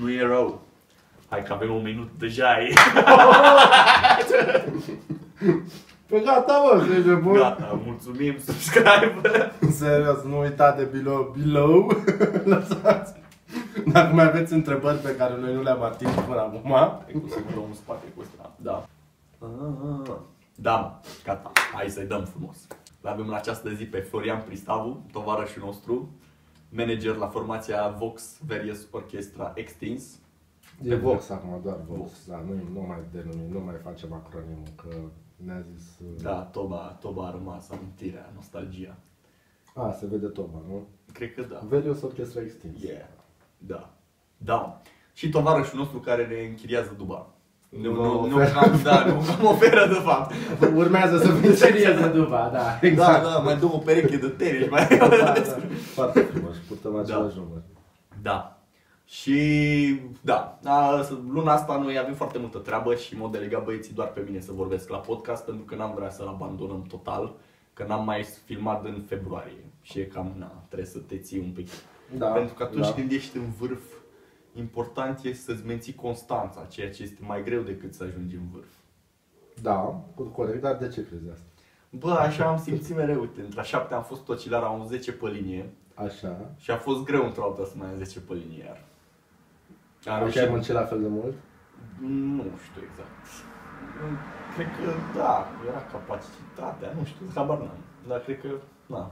Nu e rău. Hai că avem un minut deja. E. Păi gata, mă, zice, bun. Gata, mulțumim, subscribe. Serios, nu uitați de below, below. Lăsați. Dacă mai aveți întrebări pe care noi nu le-am atins până acum, E cu sigur în spate cu ăsta. Da. Ah, Da, mă. gata. Hai să-i dăm frumos. L-avem la această zi pe Florian Pristavu, tovarășul nostru, manager la formația Vox Various Orchestra Extins. e Vox acum, doar Vox. Da, nu, nu mai denumim, nu mai facem acronimul, că ne-a zis... uh, Da, Toba, Toba a rămas amintirea, nostalgia. A, se vede Toma, nu? Cred că da. Velios Orchestra Extins. Yeah. Da. Da. Și tovarășul nostru care ne închiriază duba. Nu, Vă nu, nu, oferă. cam, da, nu cam oferă de fapt. Urmează să fie serioză după, da, Da, exact. da, mai dă o pereche de tenici, mai Da, da, Foarte frumos, purtăm același număr. Da. Și da, a, luna asta noi avem foarte multă treabă și m-au delegat băieții doar pe mine să vorbesc la podcast pentru că n-am vrea să-l abandonăm total, că n-am mai filmat în februarie și e cam, na, trebuie să te ții un pic. Da, pentru că atunci da. când ești în vârf, important e să-ți menții constanța, ceea ce este mai greu decât să ajungi în vârf. Da, corect, dar de ce crezi asta? Bă, așa am simțit mereu, uite, între a șapte am fost tocilar, am 10 pe linie Așa. și a fost greu într-o altă să mai am 10 pe linie iar. Am Așa reușit- ai muncit la fel de mult? Nu știu exact. Cred că da, era capacitatea, nu știu, habar n-am. Dar cred că, na.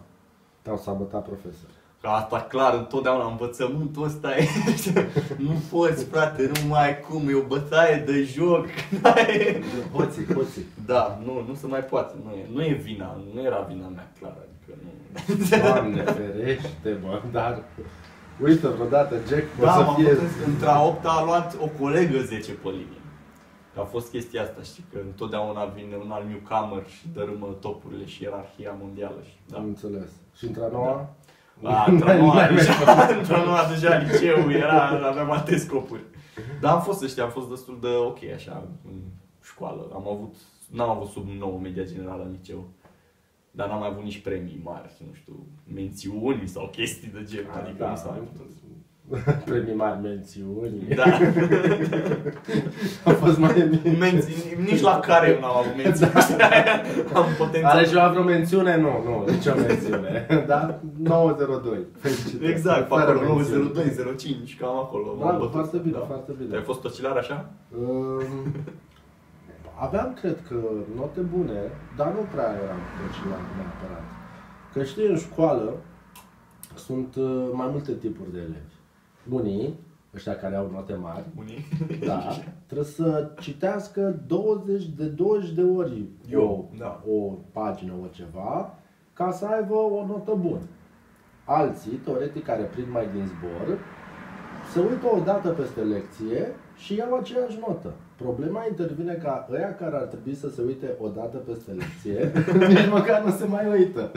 Te-au sabotat profesori. Că asta clar, întotdeauna învățământul ăsta e, nu poți, frate, nu mai ai cum, e o bătaie de joc. N-ai- Hoții, hoții. Da, nu, nu se mai poate, nu e, nu e vina, nu era vina mea, clar, adică nu. Doamne ferește, mă, dar... Uite, vreodată, Jack, o Da, să m-am fie... putut, între a 8 a luat o colegă 10 pe linie. Că a fost chestia asta, știi, că întotdeauna vine un alt newcomer și dărâmă topurile și ierarhia mondială. Și, Am da. înțeles. Și într-a noua? A, într-a noua N-ai mai deja, într-a noua deja liceu era, aveam alte scopuri. Dar am fost, să știi, am fost destul de ok așa în școală. Am avut, n-am avut sub 9 media generală în liceu. Dar n-am mai avut nici premii mari, nu știu, mențiuni sau chestii de genul. Adică nu s-a mai putut. Premii mari, mențiuni. Da. A fost mai... Menții, nici la care eu n-am avut mențiuni. Am potențial. Are ceva vreo mențiune? Nu, nu, nicio mențiune. Da? 902. Felicitări. Exact, pe Fără acolo, mențiune. 02, 05, cam acolo. m-am Bravo, bătut. foarte bine, Da. foarte bine. Tu ai fost tocilar așa? Um, aveam, cred că, note bune, dar nu prea eram tocilar neapărat. Că știi, în școală sunt uh, mai multe tipuri de elevi. Unii, ăștia care au note mari, Unii. da, trebuie să citească 20 de 20 de ori Eu, o, da. o pagină, o ceva, ca să aibă o notă bună. Alții, teoretic, care prind mai din zbor, se uită o dată peste lecție și iau aceeași notă. Problema intervine ca ăia care ar trebui să se uite o dată peste lecție, nici măcar nu se mai uită.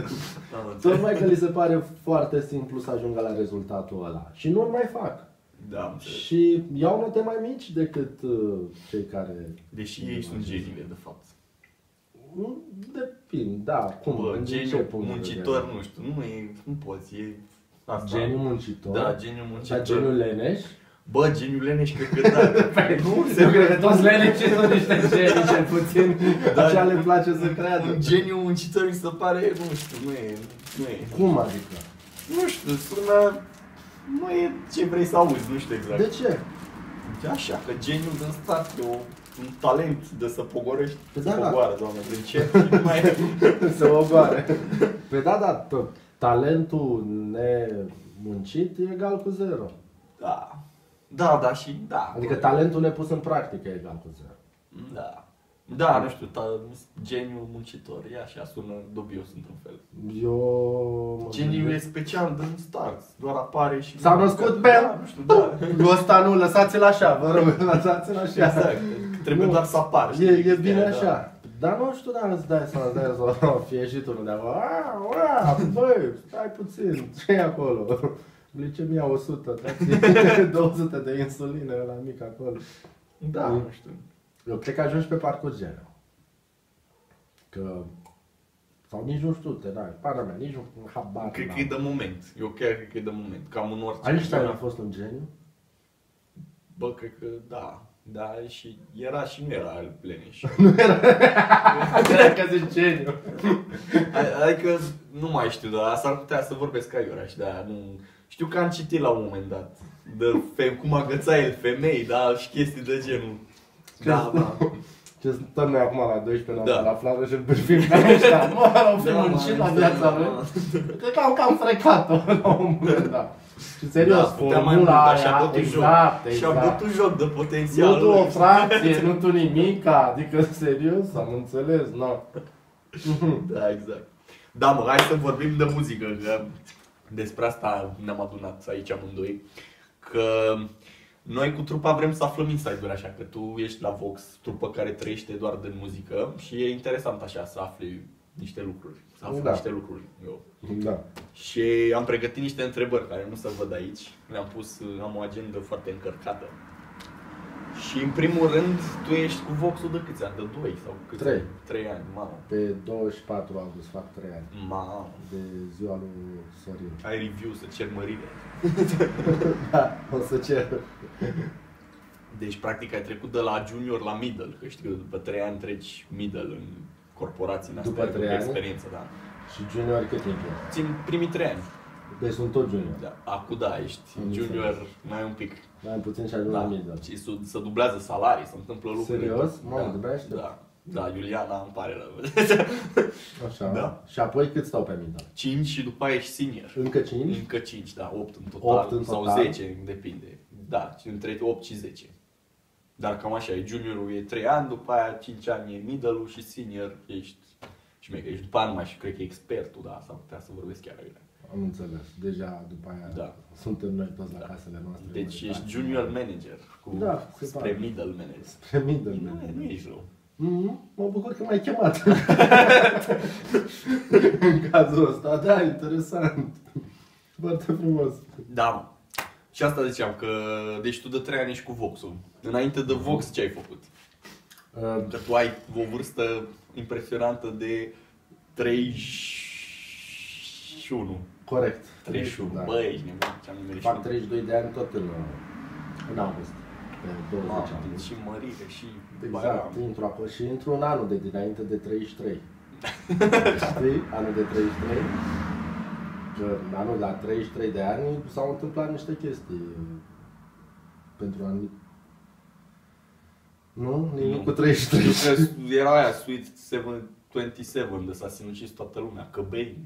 Tocmai că li se pare foarte simplu să ajungă la rezultatul ăla. Și nu mai fac. Da, am înțeles. Și iau note mai mici decât uh, cei care... Deși ei sunt geniile, de fapt. Nu Depind, da, cum, Bă, în ce geniu punct de muncitor, vedere? nu știu, nu e, nu poți, e asta. Geniu muncitor? Da, geniu muncitor. Dar geniu leneș? Bă, geniu leneș, cred că da. nu, Eu cred că toți leneșii sunt niște genii, cel puțin. Da. Așa le place să creadă. Un geniu muncitor mi se pare, nu știu, nu e, nu e. Cum adică? Nu știu, sună, nu e ce vrei să auzi, nu știu exact. De ce? De așa, că geniul din start e o, un talent de să pogorești, Păi să da, da. pogoară, doamne, din cer și nu mai Să o goare. Pe da, da, tot. Talentul nemuncit e egal cu zero. Da. Da, da și da. Adică bă. talentul nepus în practică e egal cu zero. Da. Da, nu știu, ta, geniul muncitor, e așa, sună dubios într-un fel. Eu... mă Geniul e gândesc- special din start, doar apare și... S-a născut pe Da, nu știu, da. Eu ăsta nu, lăsați-l așa, vă rog, lăsați-l așa. Exact, trebuie Nu. doar să apară. E, știi, e chestia bine aia, așa. Dar nu știu dacă îți dai seama, îți dai seama, fie și tu nu de acolo. "Aaa, ura, Băi, stai puțin, ce e acolo? Glicemia 100, dați 200 de insulină la mic acolo. Da, nu știu. Eu cred că ajungi pe parcurgere. Că... Sau nici nu știu, te dai, pana mea, nici nu habar. Cred n-am. că e de moment. Eu chiar cred că e de moment. Cam în orice. Einstein a fost un geniu? Bă, cred că da. Da, și era și nu era leneș. Era ca zici geniu. Adică nu mai știu, dar s-ar putea să vorbesc aiurea și da, nu... Știu că am citit la un moment dat de fe- cum agăța el femei, da, și chestii de genul. Da, da. Ce stăm noi acum la 12 noapte Da. la flară și îl bârfim ca ăștia. Mă, au fi Da, muncit la mă, viața da, lui. da. Cred că am cam frecat-o la un moment dat. Și serios, Da, putea mai mult, formula dar și-a aia, bătut exact, joc. Și-a exact. bătut joc de potențial. Nu tu o fracție, nu tu nimica, adică serios, am înțeles, nu. Da, exact. Da, mă, hai să vorbim de muzică, că despre asta ne-am adunat aici amândoi. Că noi cu trupa vrem să aflăm insider așa, că tu ești la Vox, trupă care trăiește doar din muzică și e interesant așa să afli niște lucruri, să afli Da. niște lucruri. Eu. Da. Și am pregătit niște întrebări care nu se văd aici. Le-am pus, am o agendă foarte încărcată. Și în primul rând, tu ești cu Voxul de câți ani? De 2 sau câți Trei. ani? 3 ani, mamă. Pe 24 august fac 3 ani Mamă. de ziua lui Sorin. Ai review să cer mărire. Da, o să cer. Deci, practic, ai trecut de la junior la middle, că știu că după 3 ani treci middle în corporații în După astea, trei cu ani? experiență, da. Și junior cât timp e? Țin primii 3 ani. Deci sunt tot junior. Da. Acum da, ești Am junior înțeles. mai un pic. Mai puțin și ajung la Da. middle. Și se, se dublează salarii, se întâmplă lucruri. Serios? Mamă, da. de-abia aștept. da. Da, Iuliana îmi pare rău. Așa. Da. Și apoi cât stau pe middle? 5 și după aia ești senior. Încă 5? Încă 5, da, 8 în total. Opt în sau total. 10, depinde. Da, și între 8 și 10. Dar cam așa, e juniorul e 3 ani, după aia 5 ani e middle și senior ești șmecher. Și după aia nu mai știu, cred că e expertul, da, s-ar putea să vorbesc chiar aiurea. Am înțeles. Deja după aia Da. suntem noi toți la casele noastre. Deci Mai ești faci. junior manager cu Da, se spre pare. middle manager. Spre middle. Nu, man. e- nu ești rău. Mm, mă bucur că m-ai chemat. în cazul ăsta, da, interesant. Foarte frumos. Da, mă. Și asta ziceam, că deci tu de 3 ani ești cu Voxul. Înainte de Vox ce ai făcut? Uh, Că tu ai o vârstă impresionantă de 31. corect. 31. Da. Bă, ești nebun, ce-am nimerit Fac 32 de ani tot în, în august. Pe 20 Mamă, august. și mărire, și Exact, bairam. intru acolo și intru în anul de dinainte de 33. Știi? Anul de 33. Că în anul la 33 de ani s-au întâmplat niște chestii pentru anul. Nu? Nimic Nu. cu 33. Știu că era aia Sweet 727 de s-a sinucis toată lumea, Cobain,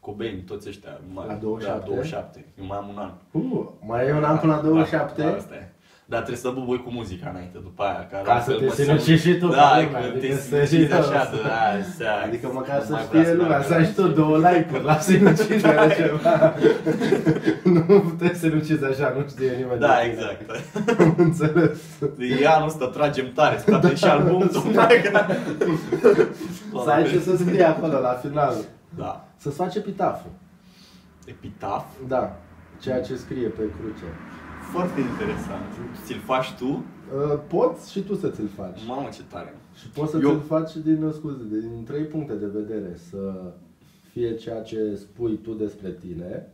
Cobain, toți ăștia. Mai, La 27? Da, 27. Eu mai am un an. Uh, mai e un an până la 27? Da, asta e. Dar trebuie să bubui cu muzica înainte, după aia. Ca, Ca altfel să te mă sinucizi simt- și tu, Da, ca că lumea, te adică sinucizi serios. așa, de da, exact. Adică măcar Nu să mai vrea știe lumea, meargă să ai și tu două like-uri la sinucidere ceva. nu puteți sinucizi așa, nu știe nimeni. Da, de tine. exact. Am înțeles. E anul ăsta tragem tare, scoate și album, tocmai că... Să ai ce să scrie acolo la final. Da. Să-ți faci epitaful. Epitaf. Da. Ceea ce scrie pe cruce. Foarte interesant. Ți-l faci tu? Uh, Poți și tu să ți-l faci. Mamă, ce tare. Și poți să Eu- ți-l faci din, scuze, din trei puncte de vedere. Să fie ceea ce spui tu despre tine,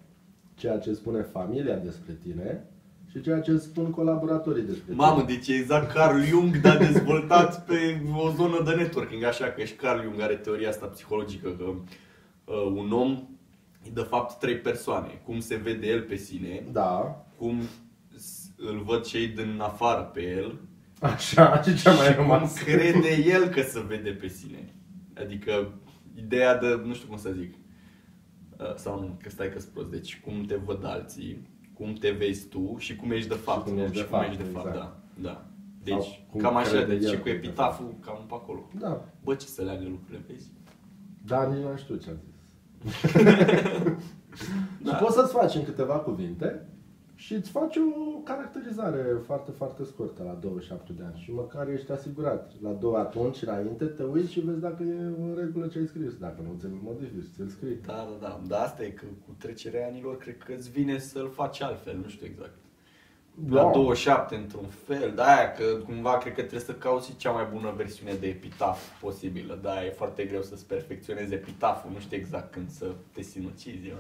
ceea ce spune familia despre tine și ceea ce spun colaboratorii despre Mamă, tine. deci e exact Carl Jung, dar dezvoltat pe o zonă de networking, așa că și Carl Jung are teoria asta psihologică că uh, un om e de fapt trei persoane. Cum se vede el pe sine, Da, cum s- îl văd cei din afară pe el așa, și ce mai și cum rămas? crede el că se vede pe sine. Adică ideea de, nu știu cum să zic, uh, sau nu, că stai că prost. Deci cum te văd alții, cum te vezi tu și cum ești de fapt. cum ești de și cum fapt, ești de fapt, exact. da. da. Sau Deci, cum cam așa, crede deci el și cu că ești de epitaful, cam pe acolo. Da, Bă, ce să leagă lucrurile, vezi? dar nici nu știu ce am zis. Da. Și poți să-ți faci în câteva cuvinte și îți faci o caracterizare foarte, foarte scurtă la 27 de ani și măcar ești asigurat. La două atunci, înainte, te uiți și vezi dacă e în regulă ce ai scris. Dacă nu, ți-l modifici, ți-l scrii. Da, da, da. Dar asta e că cu trecerea anilor, cred că îți vine să-l faci altfel, nu știu exact. La Da. 27 într-un fel, da, aia că cumva cred că trebuie să cauți și cea mai bună versiune de epitaf posibilă. Da, e foarte greu să-ți perfecționezi epitaful, nu știu exact când să te sinucizi. Eu.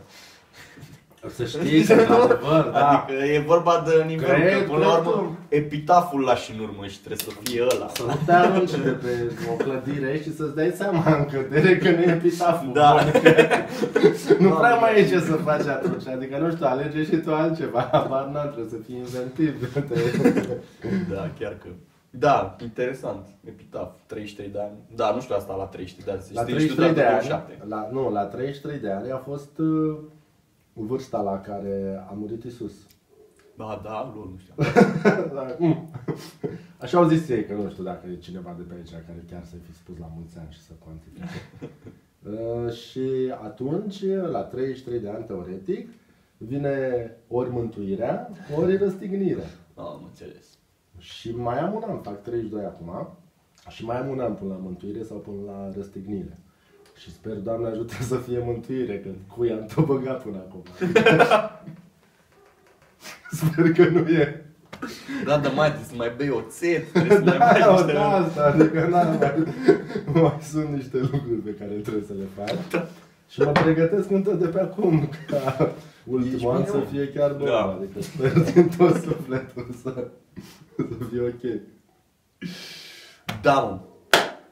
Să știi că, într-adevăr, da. Adică e vorba de nivelul, Cred, că până la cred urmă tu. epitaful lași în urmă și trebuie să fie ăla. Să nu te arunci de pe o clădire și să-ți dai seama în cădere că nu e epitaful. Da. Nu prea mai e ce să faci atunci. Adică, nu știu, alege și tu altceva. Habar n trebuie să fii inventiv. Da, chiar că. Da, interesant. Epitaf, 33 de ani. Da, nu știu asta la 33 de ani. să La știi, știu 33 de la ani, 27. la, nu, la 33 de ani a fost uh, vârsta la care a murit Isus. Da, da, lor, nu știu. Mm. Așa au zis ei, că nu știu dacă e cineva de pe aici care chiar să fi spus la mulți ani și să cuantifice. Uh, și atunci, la 33 de ani teoretic, vine ori mântuirea, ori răstignirea. Am înțeles. Și mai am un an, fac 32 acum, și mai am un an până la mântuire sau până la răstignire. Și sper, Doamne ajută să fie mântuire, că cui am tot băgat până acum. sper că nu e. Da, dar mai trebuie să mai bei oțet, trebuie să mai mai Da, niște... da, asta, adică na, mai, mai sunt niște lucruri pe care trebuie să le fac. Și mă pregătesc încă de pe acum ca ultimul an Ești să bine, fie chiar bun. Da. Adică sper din tot sufletul să, să fie ok. Da, mă.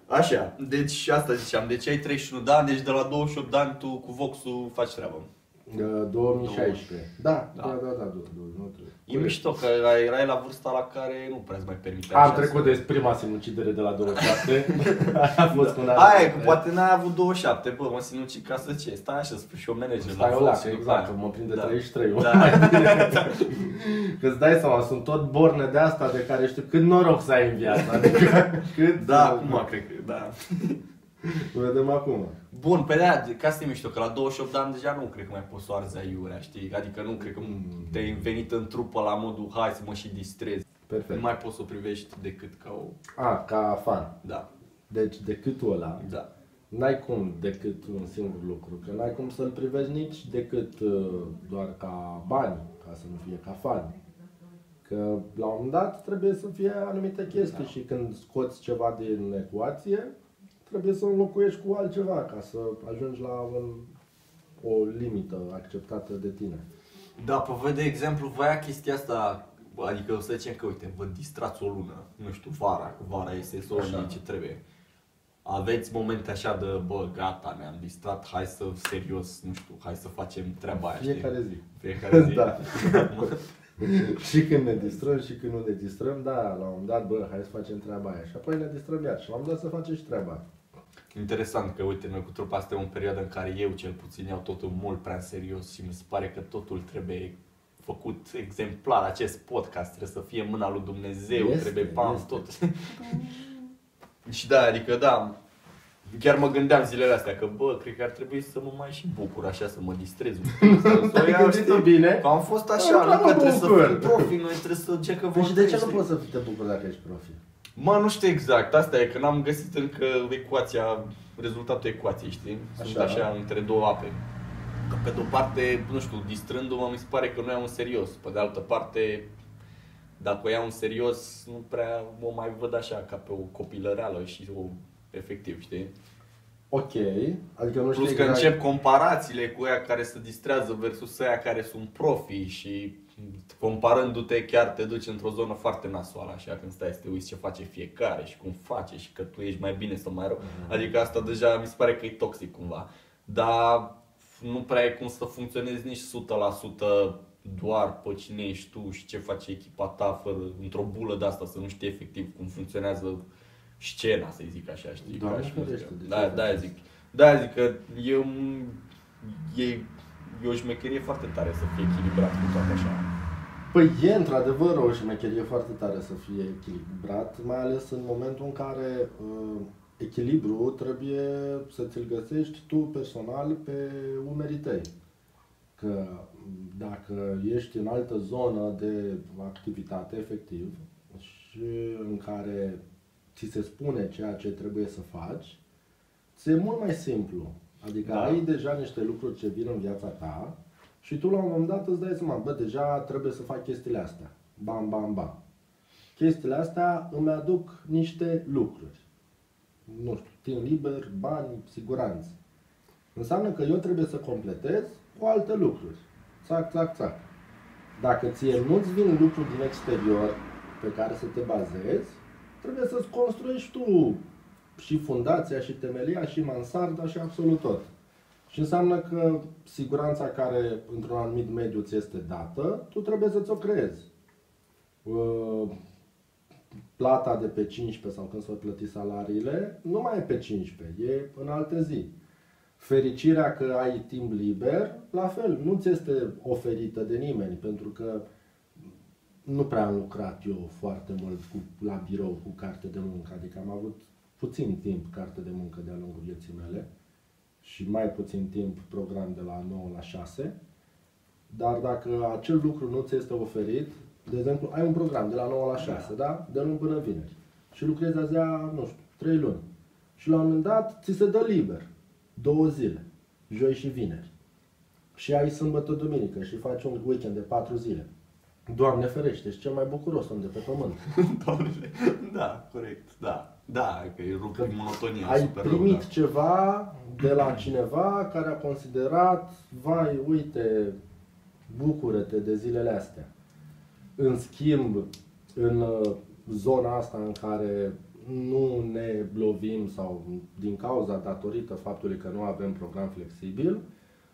Așa, deci asta ziceam, deci ai 31 de ani, deci de la 28 de ani tu cu Voxul faci treabă. Uh, 2016. Da, Da. da, da, da, da, 2019. E mișto că erai- erai la vârsta la care nu prea îți mai permite Am trecut de prima sinucidere de la 27. a fost cu un alt- Aia e, că poate n-ai avut 27, bă, mă sinuci ca să ce, stai așa, spui și o manager Stai la o Fox lacă, și după exact, aia. că mă prinde Da. 33 Da. mai bine. Că îți dai seama, sunt tot borne de asta de care știu cât noroc să ai în viață. Adică, cât Da, acum cred că, da. Vedem acum. Bun, pe de-aia, ca să te mișto, că la 28 de ani deja nu cred că mai poți să o arzi aiurea, știi? Adică nu cred că te-ai venit în trupă la modul hai să mă și distrezi. Perfect. Nu mai poți să o privești decât ca o... A, ca fan. Da, Deci decâtul ăla, da. n-ai cum decât un singur lucru. Că n-ai cum să-l privești nici decât uh, doar ca bani, ca să nu fie ca fan. Că la un moment dat trebuie să fie anumite chestii și când scoți ceva din ecuație, trebuie să o înlocuiești cu altceva ca să ajungi la un, o limită acceptată de tine. Da, pe voi, de exemplu, vă ia chestia asta, adică o să zicem că, uite, vă distrați o lună, nu știu, vara, că vara este să Așa. ce trebuie. Aveți momente așa de, bă, gata, ne-am distrat, hai să, serios, nu știu, hai să facem treaba aia, știi? Fiecare zi. Fiecare zi. Da. și când ne distrăm și când nu ne distrăm, da, la un moment dat, bă, hai să facem treaba aia. Și apoi ne distrăm iar și la un moment dat să facem și treaba aia. Interesant că, uite, noi cu trupa suntem în perioadă în care eu, cel puțin, iau totul mult prea în serios și mi se pare că totul trebuie făcut exemplar. Acest podcast trebuie să fie în mâna lui Dumnezeu, Este, trebuie pam, este. tot. și da, adică da, chiar mă gândeam zilele astea că, bă, cred că ar trebui să mă mai și bucur așa, să mă distrez un pic, să, să o iau, Gândit-o știi? bine. Că am fost așa, Da, nu mă că trebuie să bucur. fim profi, noi trebuie să ce că Păi și vom de ce nu știi? poți să te bucuri dacă ești profi? Mă, nu știu exact, asta e că n-am găsit încă ecuația, rezultatul ecuației, știi? Sunt Așa. așa, între două ape. Că pe de o parte, nu știu, distrându-mă, mi se pare că nu iau în serios. Pe de altă parte, dacă o iau în serios, nu prea o mai văd așa, ca pe o copilăreală și o efectiv, știi? Ok, adică nu știi Plus că exact- încep comparațiile cu ea care se distrează versus aia care sunt profi și comparându-te chiar te duci într-o zonă foarte nasoală așa când stai să te uiți ce face fiecare și cum face și că tu ești mai bine sau mai rău. Adică asta deja mi se pare că e toxic cumva. Dar nu prea e cum să funcționezi nici 100% doar pe cine ești tu și ce face echipa ta fără într-o bulă de asta să nu știi efectiv cum funcționează scena, să zic așa, știi? Doamne Ca și ferește, muzică. de ce Da, faci da, asta? zic. Da, zic că e, un, e, e o șmecherie foarte tare să fie echilibrat cu toate așa. Păi e într-adevăr o șmecherie foarte tare să fie echilibrat, mai ales în momentul în care uh, echilibru trebuie să ți-l găsești tu personal pe umerii tăi. Că dacă ești în altă zonă de activitate, efectiv, și în care ți se spune ceea ce trebuie să faci, ți-e mult mai simplu. Adică Da. ai deja niște lucruri ce vin în viața ta și tu la un moment dat îți dai seama, bă, deja trebuie să fac chestiile astea. Bam, bam, bam. Chestiile astea îmi aduc niște lucruri. Nu știu, timp liber, bani, siguranță. Înseamnă că eu trebuie să completez cu alte lucruri. țac, țac, țac. Dacă ție nu-ți vin lucruri din exterior pe care să te bazezi, trebuie să-ți construiești tu și fundația, și temelia, și mansarda, și absolut tot. Și înseamnă că siguranța care într-un anumit mediu ți este dată, tu trebuie să ți-o creezi. Uh, plata de pe 15 sau când s-au plătit salariile, nu mai e pe 15, e în alte zi. Fericirea că ai timp liber, la fel, nu ți este oferită de nimeni, pentru că nu prea am lucrat eu foarte mult cu, la birou cu carte de muncă, adică am avut puțin timp carte de muncă de-a lungul vieții mele și mai puțin timp program de la 9 la 6. Dar dacă acel lucru nu ți este oferit, de exemplu, ai un program de la 9 la 6, da? De luni până vineri. Și lucrezi azi, nu știu, 3 luni. Și la un moment dat ți se dă liber. Două zile. Joi și vineri. Și ai sâmbătă, duminică și faci un weekend de 4 zile. Doamne ferește, ești cel mai bucuros om de pe pământ. Doamne, da, corect, da. Da, că e rupt monotonie. Ai super primit rău, da. ceva de la cineva care a considerat, vai, uite, bucură-te de zilele astea. În schimb, în uh, zona asta în care nu ne lovim sau din cauza datorită faptului că nu avem program flexibil,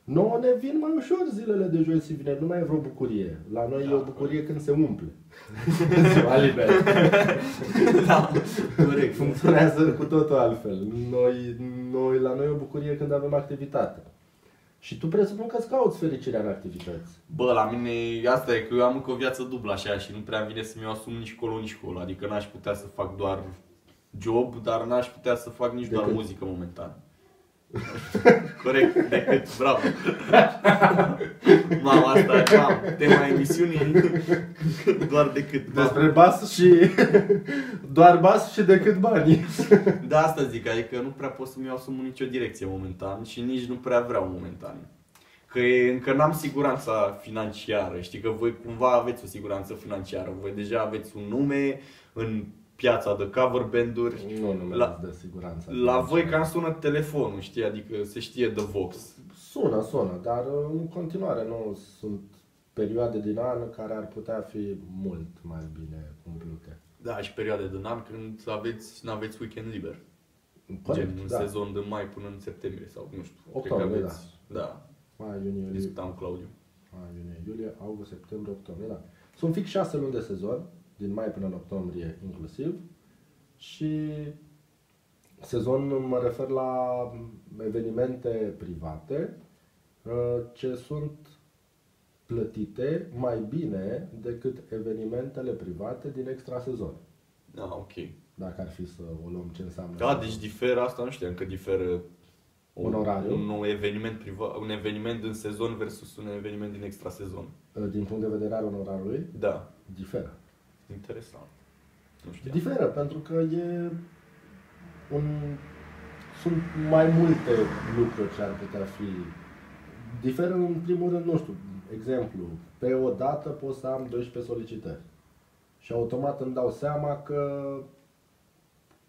nouă ne vin mai ușor zilele de joi și vineri, nu mai e vreo bucurie. La noi Da, e o bucurie când se umple. Ziua liberă. da, corect. Funcționează cu totul altfel. Noi, noi, la noi e o bucurie când avem activitate. Și tu presupun că îți cauți fericirea în activități. Bă, la mine asta e că eu am încă o viață dublă așa și nu prea îmi vine să-mi asum nici colo, nici colo. Adică n-aș putea să fac doar job, dar n-aș putea să fac nici doar Decât? muzică momentan. Corect, decât, bravo. Mamă, asta e mam, tema emisiunii, doar decât. mamă. Despre bas și... doar bas și decât bani. Da, asta zic, adică nu prea pot să-mi asum în nicio direcție momentan și nici nu prea vreau momentan. Că e, încă n-am siguranța financiară, știi că voi cumva aveți o siguranță financiară, voi deja aveți un nume în piața de cover band-uri. Nu, nu mi La- de siguranță. La voi cam sună telefonul, știi, adică se știe de Vox. Sună, sună, dar uh, în continuare nu sunt perioade din an care ar putea fi mult mai bine umplute. Da, și perioade de an când aveți, n-aveți weekend liber. Corect, Gen un da. sezon de mai până în septembrie sau nu știu. cred că Octombrie, aveți, da. Mai, iunie, iulie, Discutam cu Claudiu. mai, iunie, iulie, august, septembrie, octombrie, da. Sunt fix șase luni de sezon, din mai până în octombrie inclusiv. Și sezon mă refer la evenimente private uh, ce sunt plătite mai bine decât evenimentele private din extra sezon. Da, ok. Dacă ar fi să o luăm ce înseamnă. Da, deci diferă asta, nu știam că diferă Un orariu? un eveniment privat, un eveniment din sezon versus un eveniment din extra sezon. Uh, Din punct de vedere al onorarului, Da, diferă. Interesant. Nu știam. Diferă, pentru că e un... Sunt mai multe lucruri ce ar putea fi. Diferă în primul rând, nu știu, exemplu, pe o dată pot să am 12 solicitări. Și automat îmi dau seama că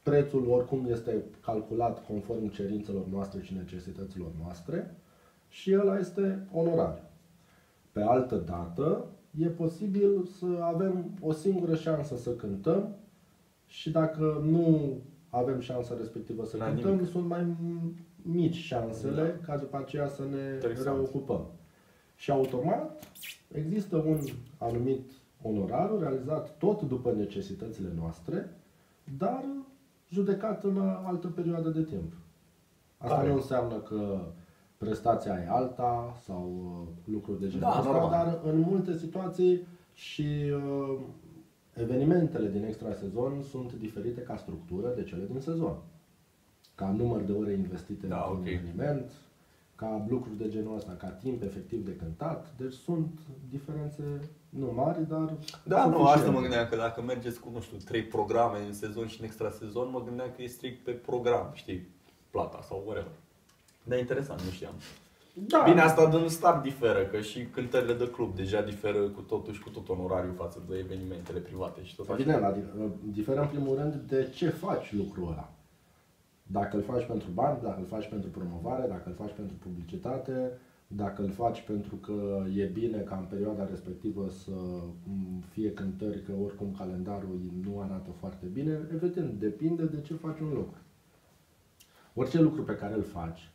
prețul oricum este calculat conform cerințelor noastre și necesităților noastre și ăla este onorariu. Pe altă dată, e posibil să avem o singură șansă să cântăm și dacă nu avem șansa respectivă să La cântăm, nimic. sunt mai mici șansele ca după aceea să ne Interesant. reocupăm. Și automat există un anumit onorariu realizat tot după necesitățile noastre, dar judecat în altă perioadă de timp. Asta Tare. nu înseamnă că prestația e alta sau uh, lucruri de genul Da, ăsta, normal. dar în multe situații și uh, evenimentele din extra sezon sunt diferite ca structură de cele din sezon. Ca număr de ore investite Da, într-un ok. eveniment, ca lucruri de genul ăsta, ca timp efectiv de cântat. Deci sunt diferențe nu mari, dar Da, nu, suficiente. asta mă gândeam că dacă mergeți cu, nu știu, trei programe în sezon și în extra sezon, mă gândeam că e strict pe program, știi, plata sau whatever. Dar interesant, nu știam. Da. Bine, asta din start diferă, că și cântările de club deja diferă cu totul și cu tot onorariu față de evenimentele private și tot așa. Evident, la diferă în primul rând de ce faci lucrul ăla. Dacă îl faci pentru bani, dacă îl faci pentru promovare, dacă îl faci pentru publicitate, dacă îl faci pentru că e bine ca în perioada respectivă să m, fie cântări, că oricum calendarul nu arată foarte bine, evident, depinde de ce faci un lucru. Orice lucru pe care îl faci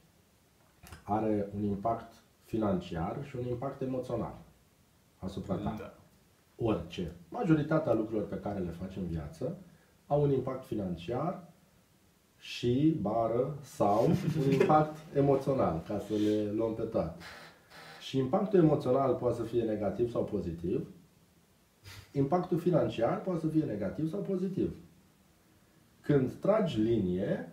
are un impact financiar și un impact emoțional asupra ta. Da. Orice. Majoritatea lucrurilor pe care le faci în viață au un impact financiar și, bară, sau un impact emoțional, ca să le luăm pe toate. Și impactul emoțional poate să fie negativ sau pozitiv. Impactul financiar poate să fie negativ sau pozitiv. Când tragi linie,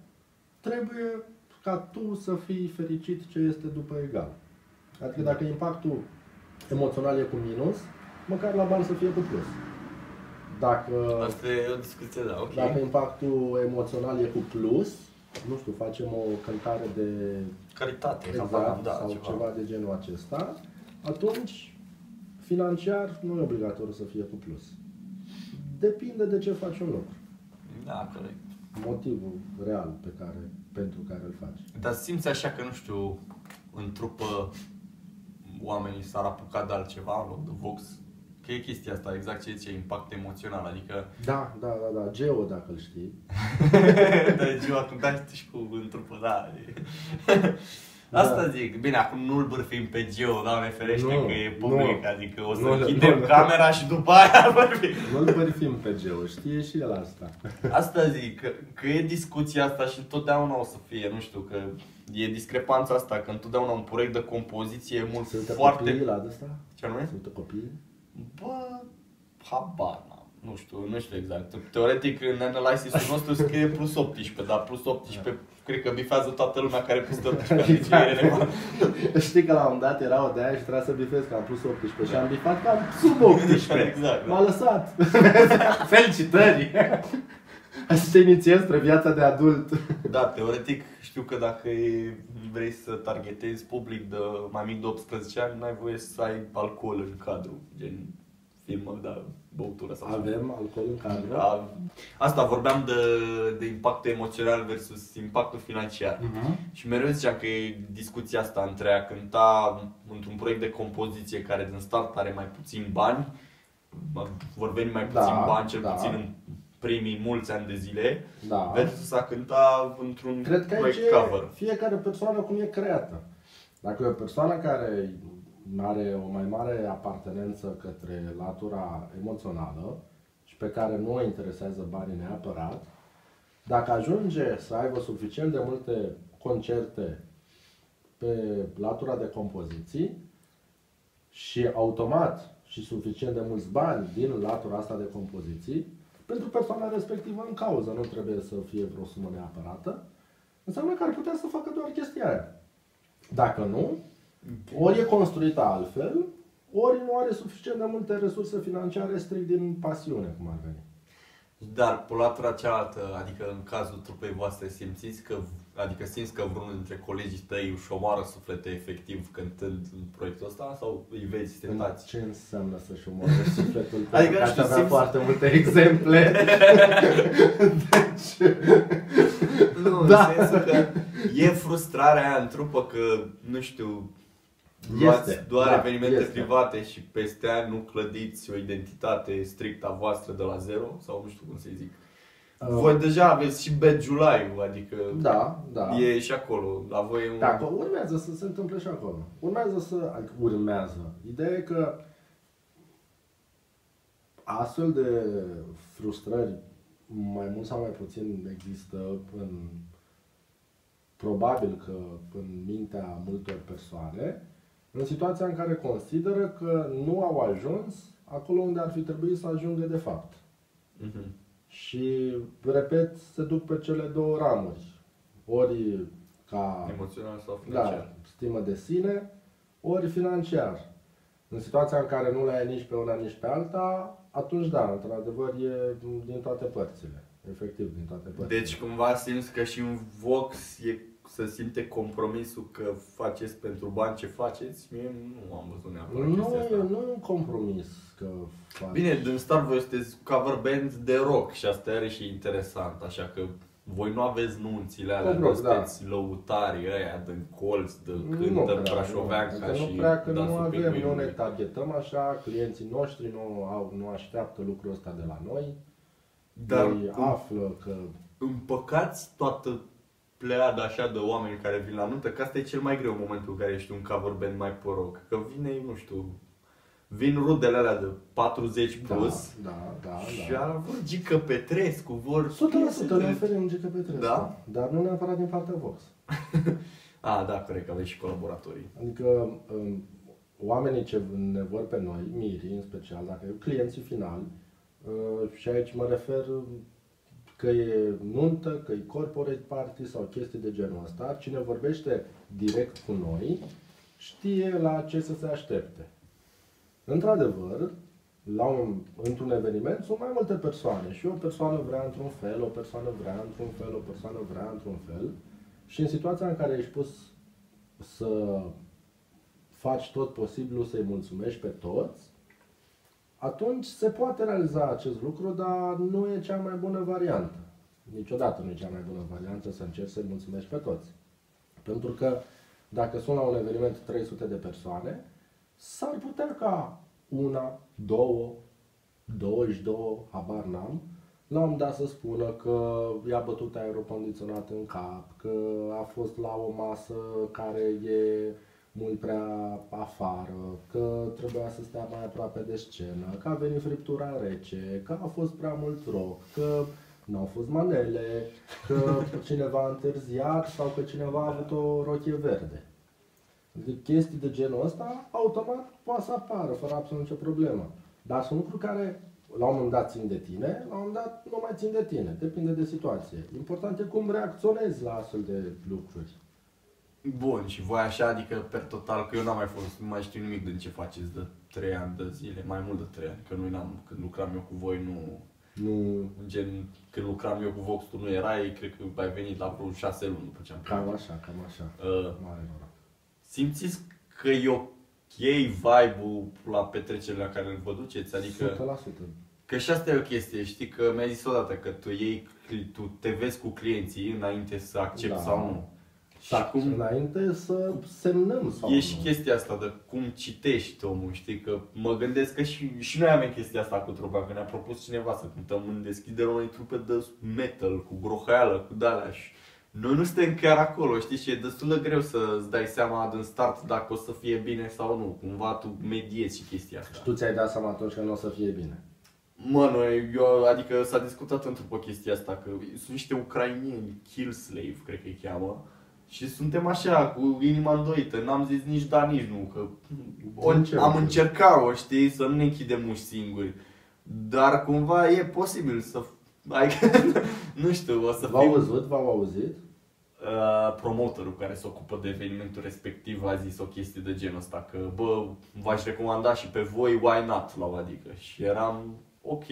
trebuie ca tu să fii fericit ce este după egal. Adică dacă impactul emoțional e cu minus, măcar la bani să fie cu plus. Dacă, Asta e o discuție, da, ok. dacă impactul emoțional e cu plus, nu știu, facem o cântare de Caritate, exact, exact, da, sau ceva. ceva de genul acesta, atunci financiar nu e obligatoriu să fie cu plus. Depinde de ce faci un lucru. Da, corect. Motivul real pe care, pentru care îl faci. Dar simți așa că, nu știu, în trupă oamenii s-ar apuca de altceva în loc de Vox? Că e chestia asta, exact ce zice, impact emoțional, adică Da, da, da, da. Geo, dacă îl știi. de ziua când dai tu și cu în trupă, da. e- Asta Da. zic, bine, acum nu-l bârfim pe Geo, doamne ferește, Nu, că e nu. public, adică o să Nu, închidem nu. camera și după aia îl vorbim. Nu-l bărfim pe Geo, știe și el asta. Asta zic, că, că e discuția asta și întotdeauna o să fie, nu știu, că e discrepanța asta, că întotdeauna un proiect de compoziție e mult Sunt foarte... copiii la ăsta? Ce anume? Sunt copii? Bă, habar n-am. Nu știu, nu știu exact. Teoretic, în analysis-ul nostru scrie plus 18, dar plus 18 cred că bifează toată lumea care plus 18, adică e relevant. Știi că la un moment dat era o de aia și trebuia să bifez că am plus 18 și am bifat că am sub 18. Exact, da. M-a lăsat. Felicitări! Hai să te inițiez spre viața de adult. Da, teoretic știu că dacă e- vrei să targetezi public de mai mic de 18 ani, n-ai voie să ai alcool în cadru, gen filmă, da, băutură sau ceva. Avem alcool în cadru. Da. Asta vorbeam de, de impactul emoțional versus impactul financiar. Mhm. Și mereu ziceam că e discuția asta între a cânta într-un proiect de compoziție care din start are mai puțin bani, vor veni mai puțin Da, bani, cel da. puțin în primii mulți ani de zile, Da. versus a cânta într-un Cred că aici proiect e cover. fiecare persoană cum e creată. Dacă e o persoană care are o mai mare apartenență către latura emoțională și pe care nu o interesează banii neapărat, dacă ajunge să aibă suficient de multe concerte pe latura de compoziții și automat și suficient de mulți bani din latura asta de compoziții, pentru persoana respectivă în cauză, nu trebuie să fie vreo sumă neapărată, înseamnă că ar putea să facă doar chestia aia. Dacă nu, ori e construită altfel, ori nu are suficient de multe resurse financiare strict din pasiune, cum ar veni. Dar pe latura cealaltă, adică în cazul trupei voastre, simțiți că, adică simți că vreunul dintre colegii tăi își omoară suflete efectiv cântând în proiectul ăsta sau îi vezi tentați? Ce înseamnă să-și omoare sufletul? Adică, nu Aș știu, avea simți- foarte multe exemple. Nu, Da. în sensul că e frustrarea aia în trupă că, nu știu, Este, luați doar da, evenimente este. private și peste ani nu clădiți o identitate strictă a voastră de la zero sau nu știu cum să zic. Voi deja aveți și Bad July, adică Da, da. e și acolo, la voi e un... Dacă urmează să se întâmple și acolo. Urmează să... Adică urmează. Ideea e că astfel de frustrări, mai mult sau mai puțin, există în... Probabil că în mintea multor persoane, în situația în care consideră că nu au ajuns acolo unde ar fi trebuit să ajungă de fapt. Mhm. Și, repet, se duc pe cele două ramuri. Ori ca Emoțional sau financiar. da, stimă de sine, ori financiar. În situația în care nu le ai nici pe una, nici pe alta, atunci da, într-adevăr e din toate părțile. Efectiv, din toate părțile. Deci cumva simți că și în Vox e să simte compromisul că faceți pentru bani ce faceți? Mie nu am văzut neapărat nu, chestia asta. e, nu e un compromis că faci. Bine, din start voi sunteți cover band de rock și asta are și interesant, așa că voi nu aveți nunțile alea, Tot nu rog, sunteți lăutarii ăia din colț, de cântăm brașoveanca adică și nu prea că dați nu un pic avem, nu ne mâinile. targetăm așa, clienții noștri nu, au, nu așteaptă lucrul ăsta de la noi. Dar Ei cum află că împăcați toată pleada așa de oameni care vin la nuntă, că asta e cel mai greu în momentul în care ești un cover band mai poroc. Că vine, nu știu, vin rudele alea de 40 plus da, da, da, și da. ala vor Gică Petrescu, vor 100% le oferim un GKP3 Da? dar nu neapărat din partea Vox. A, da, corect, că aveți și colaboratorii. Adică um, oamenii ce ne vor pe noi, mirii în special, dacă clienții finali, uh, și aici mă refer că e nuntă, că e corporate party sau chestii de genul ăsta, cine vorbește direct cu noi știe la ce să se aștepte. Într-adevăr, la un, într-un eveniment sunt mai multe persoane. Și o persoană vrea într-un fel, o persoană vrea într-un fel, o persoană vrea într-un fel. Și în situația în care ești pus să faci tot posibilul să-i mulțumești pe toți, atunci se poate realiza acest lucru, dar nu e cea mai bună variantă. Niciodată nu e cea mai bună variantă să încerci să-i mulțumești pe toți. Pentru că dacă sunt la un eveniment 300 de persoane, s-ar putea ca una, două, 22, habar n-am, la un moment dat să spună că i-a bătut aerocondiționat în cap, că a fost la o masă care e mult prea afară, că trebuia să stea mai aproape de scenă, că a venit friptura rece, că a fost prea mult rock, că n-au fost manele, că cineva a întârziat sau că cineva a avut o rochie verde. Adică chestii de genul ăsta, automat poate să apară, fără absolut nicio problemă. Dar sunt lucruri care la un moment dat țin de tine, la un moment dat nu mai țin de tine. Depinde de situație. Important e cum reacționezi la astfel de lucruri. Bun, și voi așa, adică per total, că eu n-am mai fost, nu mai știu nimic din ce faceți de 3 ani de zile, mai mult de 3 ani, că noi n-am, când lucram eu cu voi, nu, Nu gen, când lucram eu cu Vox, tu nu erai, cred că ai venit la vreo 6 luni după ce am cam plecat. așa, cam așa. Uh, Mare noroc. simțiți că e ok vibe-ul la petrecerile la care vă duceți? Adică, 100%. că și asta e o chestie, știi că mi-ai zis odată că tu iei, tu te vezi cu clienții înainte să accepti Da. sau nu. Și Și cum înainte să semnăm sau e și nu. chestia asta de cum citești omul, știi? Că mă gândesc că și, și noi avem chestia asta cu trupa, că ne-a propus cineva să cântăm în deschiderea unei trupe de metal, cu grohăială, cu dalea și noi nu suntem chiar acolo, știi? Și e destul de greu să-ți dai seama din start dacă o să fie bine sau nu. Cumva tu mediezi și chestia asta. Și tu ți-ai dat seama atunci că nu o să fie bine. Mă, noi, eu, adică s-a discutat într o chestia asta, că sunt niște ucrainieni, kill slave, cred că îi cheamă, și suntem așa, cu inima îndoită, n-am zis nici da, nici nu, că o, Din ce am motiv? încercat-o, știi, să nu ne închidem uși singuri. Dar cumva e posibil să, adică, nu știu, o să V-au fim... văzut, v-au auzit? Uh, promotorul care se ocupă de evenimentul respectiv a zis o chestie de genul ăsta, că bă, v-aș recomanda și pe voi, why not, la o adică. Și eram, ok,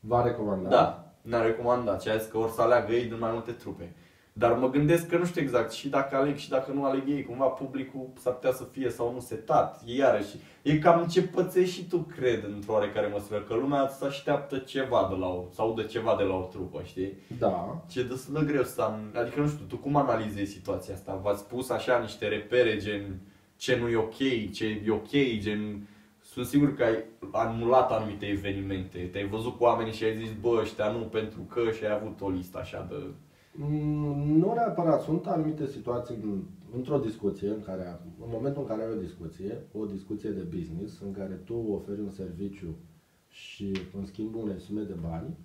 V-a recomandat? da, ne-a recomandat și a zis că or să aleagă ei din mai multe trupe. Dar mă gândesc că nu știu exact și dacă aleg și dacă nu aleg ei, cumva publicul s-ar putea să fie sau nu setat. E iarăși, e cam ce pățești și tu, cred, într-o oarecare măsură, că lumea să așteaptă ceva de la o, sau de ceva de la o trupă, știi? Da. Ce e destul de greu să am, adică nu știu, tu cum analizezi situația asta? V-ați pus așa niște repere gen ce nu e ok, ce e ok, gen... Sunt sigur că ai anulat anumite evenimente, te-ai văzut cu oamenii și ai zis, bă, ăștia nu, pentru că și ai avut o listă așa de... Mm, Nu neapărat, sunt anumite situații în- într-o discuție, în, care, în momentul în care ai o discuție, o discuție de business, în care tu oferi un serviciu și în schimb unei sume de bani,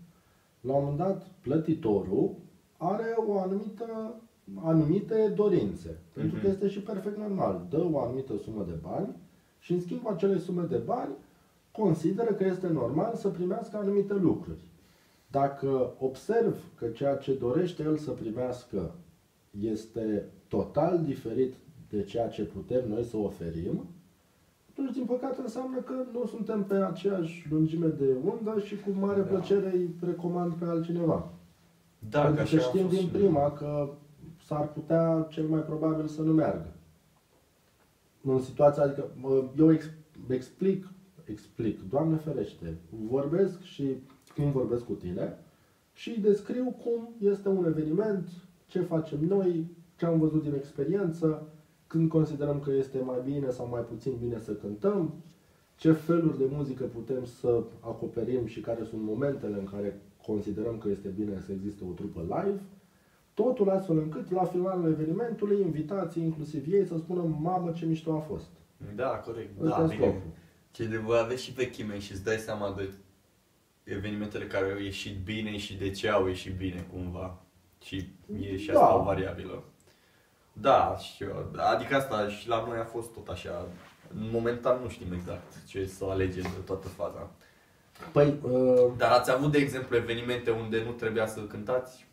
la un moment dat plătitorul are o anumită, anumite dorințe. Pentru că Mhm. este și perfect normal. Dă o anumită sumă de bani și în schimb acele sume de bani consideră că este normal să primească anumite lucruri. Dacă observ că ceea ce dorește el să primească este total diferit de ceea ce putem noi să oferim, atunci, din păcate, înseamnă că nu suntem pe aceeași lungime de undă și cu mare Da. plăcere îi recomand pe altcineva. Da, Pentru așa că a știm fost din și- prima că s-ar putea cel mai probabil să nu meargă. În situația, adică mă, eu ex, explic, explic, Doamne ferește, vorbesc și când vorbesc cu tine și descriu cum este un eveniment, ce facem noi, ce am văzut din experiență, când considerăm că este mai bine sau mai puțin bine să cântăm, ce feluri de muzică putem să acoperim și care sunt momentele în care considerăm că este bine să existe o trupă live. Totul astfel încât la finalul evenimentului, invitații, inclusiv ei, să spună, mamă ce mișto a fost. Da, corect. Ăsta Da, e bine. scopul. Ce de voi aveți și vechime și îți dai seama de evenimentele care au ieșit bine și de ce au ieșit bine cumva. Și e și asta Da. o variabilă. Da, și eu. Adică asta și la noi a fost tot așa. Momentan nu știm exact ce să alegem de toată faza. Păi, uh, Dar ați avut, de exemplu, evenimente unde nu trebuia să cântați?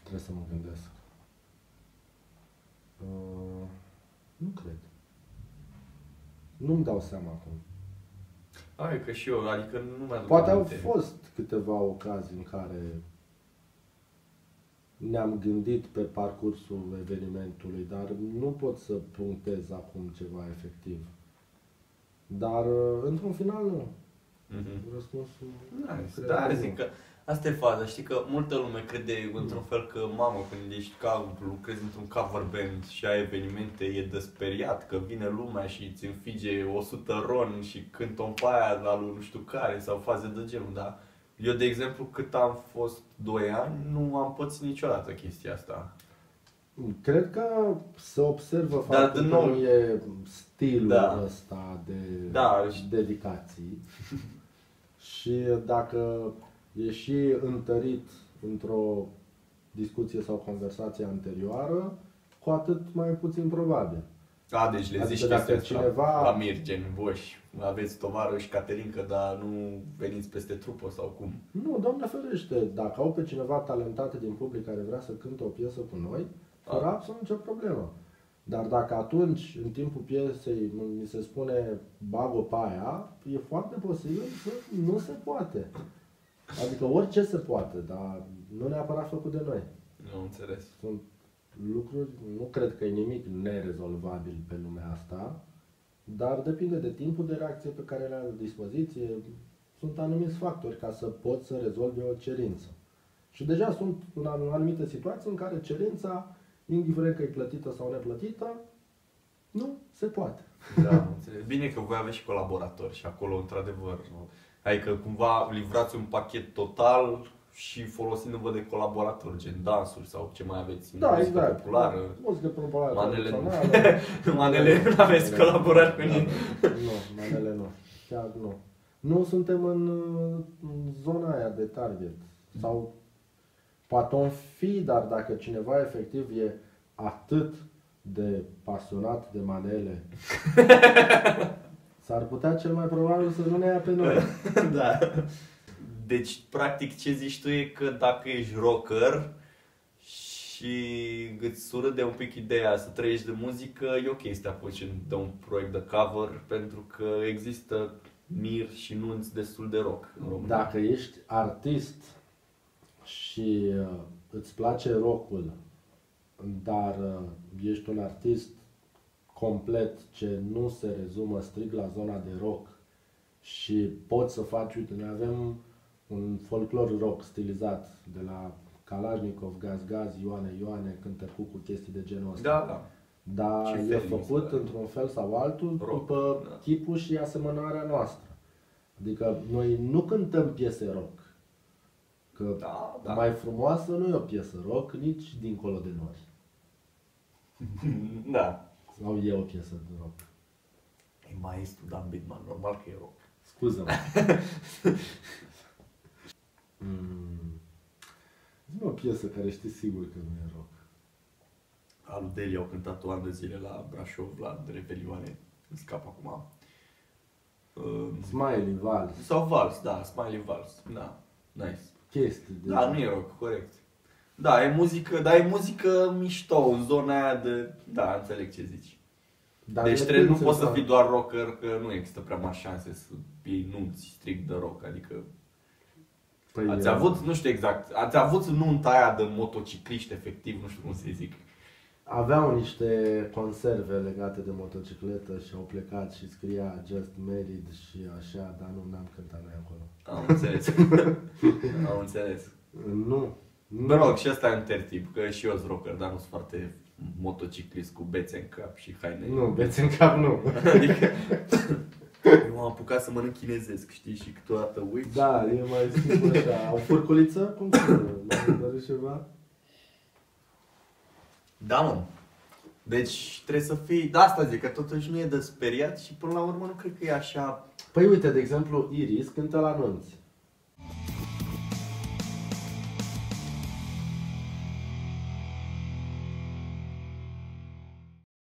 trebuie să mă gândesc. Uh, nu cred. Nu-mi dau seama acum. Ai, că și eu, adică nu mi-aduc Poate au aminte. fost câteva ocazii în care ne-am gândit pe parcursul evenimentului, dar nu pot să punctez acum ceva efectiv. Dar, uh, într-un final, nu. Mhm. Răspunsul... Nice. cred Da, că nu. zic că asta e faza. Știi că multă lume crede într-un fel că, mamă, când ești ca, lucrezi într-un cover band și ai evenimente, e de speriat că vine lumea și îți înfige 100 ron și cântă o aia la lui nu știu care sau faze de genul, dar eu, de exemplu, cât am fost 2 ani, nu am pățit niciodată chestia asta. Cred că se observă Dar, faptul din că nou- nu e stilul Da. ăsta de Da, și- dedicații. și dacă e și întărit într-o discuție sau conversație anterioară, cu atât mai puțin probabil. A, deci le Adică zici dacă chestia asta cineva- la Mirgen, voși, aveți tovarăși Caterinca, dar nu veniți peste trupă sau cum? Nu, Doamne ferește, dacă au pe cineva talentat din public care vrea să cânte o piesă cu noi, fără Ah. absolut nicio problemă. Dar dacă atunci, în timpul piesei, mi se spune bag-o pe aia, e foarte posibil să nu se poate. Adică orice se poate, dar nu neapărat făcut de noi. Nu înțeles. Sunt lucruri, nu cred că e nimic nerezolvabil pe lumea asta, dar depinde de timpul de reacție pe care le ai la dispoziție. Sunt anumiți factori ca să poți să rezolvi o cerință. Și deja sunt în anumite situații în care cerința, indiferent că e plătită sau neplătită, nu se poate. Da, am înțeles. Bine că voi aveți și colaboratori și acolo, într-adevăr, adică cumva livrați un pachet total și folosindu-vă de colaboratori, gen dansuri sau ce mai aveți, Da, muzică exact. populară. Muzică populară Manele nu. tradițională. Manele nu aveți colaborări cu nimeni. Nu, manele nu. Chiar nu. Nu suntem în, în zona aia de target. Sau poate o fi, dar dacă cineva efectiv e atât de pasionat de manele, s-ar putea cel mai probabil să nu ne ia pe noi. da. Deci, practic, ce zici tu e că dacă ești rocker și îți sură de un pic ideea să trăiești de muzică, e ok să te apuci de un proiect de cover pentru că există mir și nunți destul de rock în România. Dacă ești artist și uh, îți place rockul, dar uh, ești un artist complet ce nu se rezumă strict la zona de rock și poți să faci, uite, noi avem un folclor rock stilizat de la Kalashnikov, Gaz Gaz, Ioane Ioane, cântă cu cu chestii de genul ăsta. Da, da. Dar Ce e fel făcut este? într-un fel sau altul Rock, după da. chipul și asemănarea noastră. Adică noi nu cântăm piese rock. Că Da, da. mai frumoasă nu e o piesă rock, nici dincolo de noi. Da. Sau e o piesă de rock. E maestru Dan Bidman, normal că e rock. Scuză-mă. mm. Zi-mi o piesă care știi sigur că nu e rock. Alu Deli au cântat o an de zile la Brașov, la Revelioane. Îmi scap acum. Uh, Smiley, Vals, sau Vals, da, Smiley Vals. Da, nice. Chestii de... Da, nu e rock, corect. Da, e muzică, dar e muzică mișto, în zona aia de... Da, înțeleg ce zici. Dar deci ne trebuie, nu cânti poți să să- fii doar rocker, că nu există prea mari șanse să iei nunți strict de rock. Adică Păi, ați e- avut, nu știu exact, ați avut nunta aia de motocicliști, efectiv, nu știu cum să zic. Aveau niște conserve legate de motocicletă și au plecat și scria Just Married și așa, dar nu n-am cântat noi acolo. Am înțeles. Am înțeles. Nu. Mă rog, și asta e un tertip, că și eu sunt rocker, dar nu sunt foarte motociclist cu bețe în cap și haine. Nu, beți în cap nu. Adică, eu m-am apucat să mănânc chinezesc, știi, și câteodată uit. Da, e mai simplu așa. Au furculiță? Cum se Mai dorești ceva? Da, mă. Deci trebuie să fii, da, asta zic, că totuși nu e de speriat și până la urmă nu cred că e așa Păi uite, de exemplu, Iris cântă la nunți.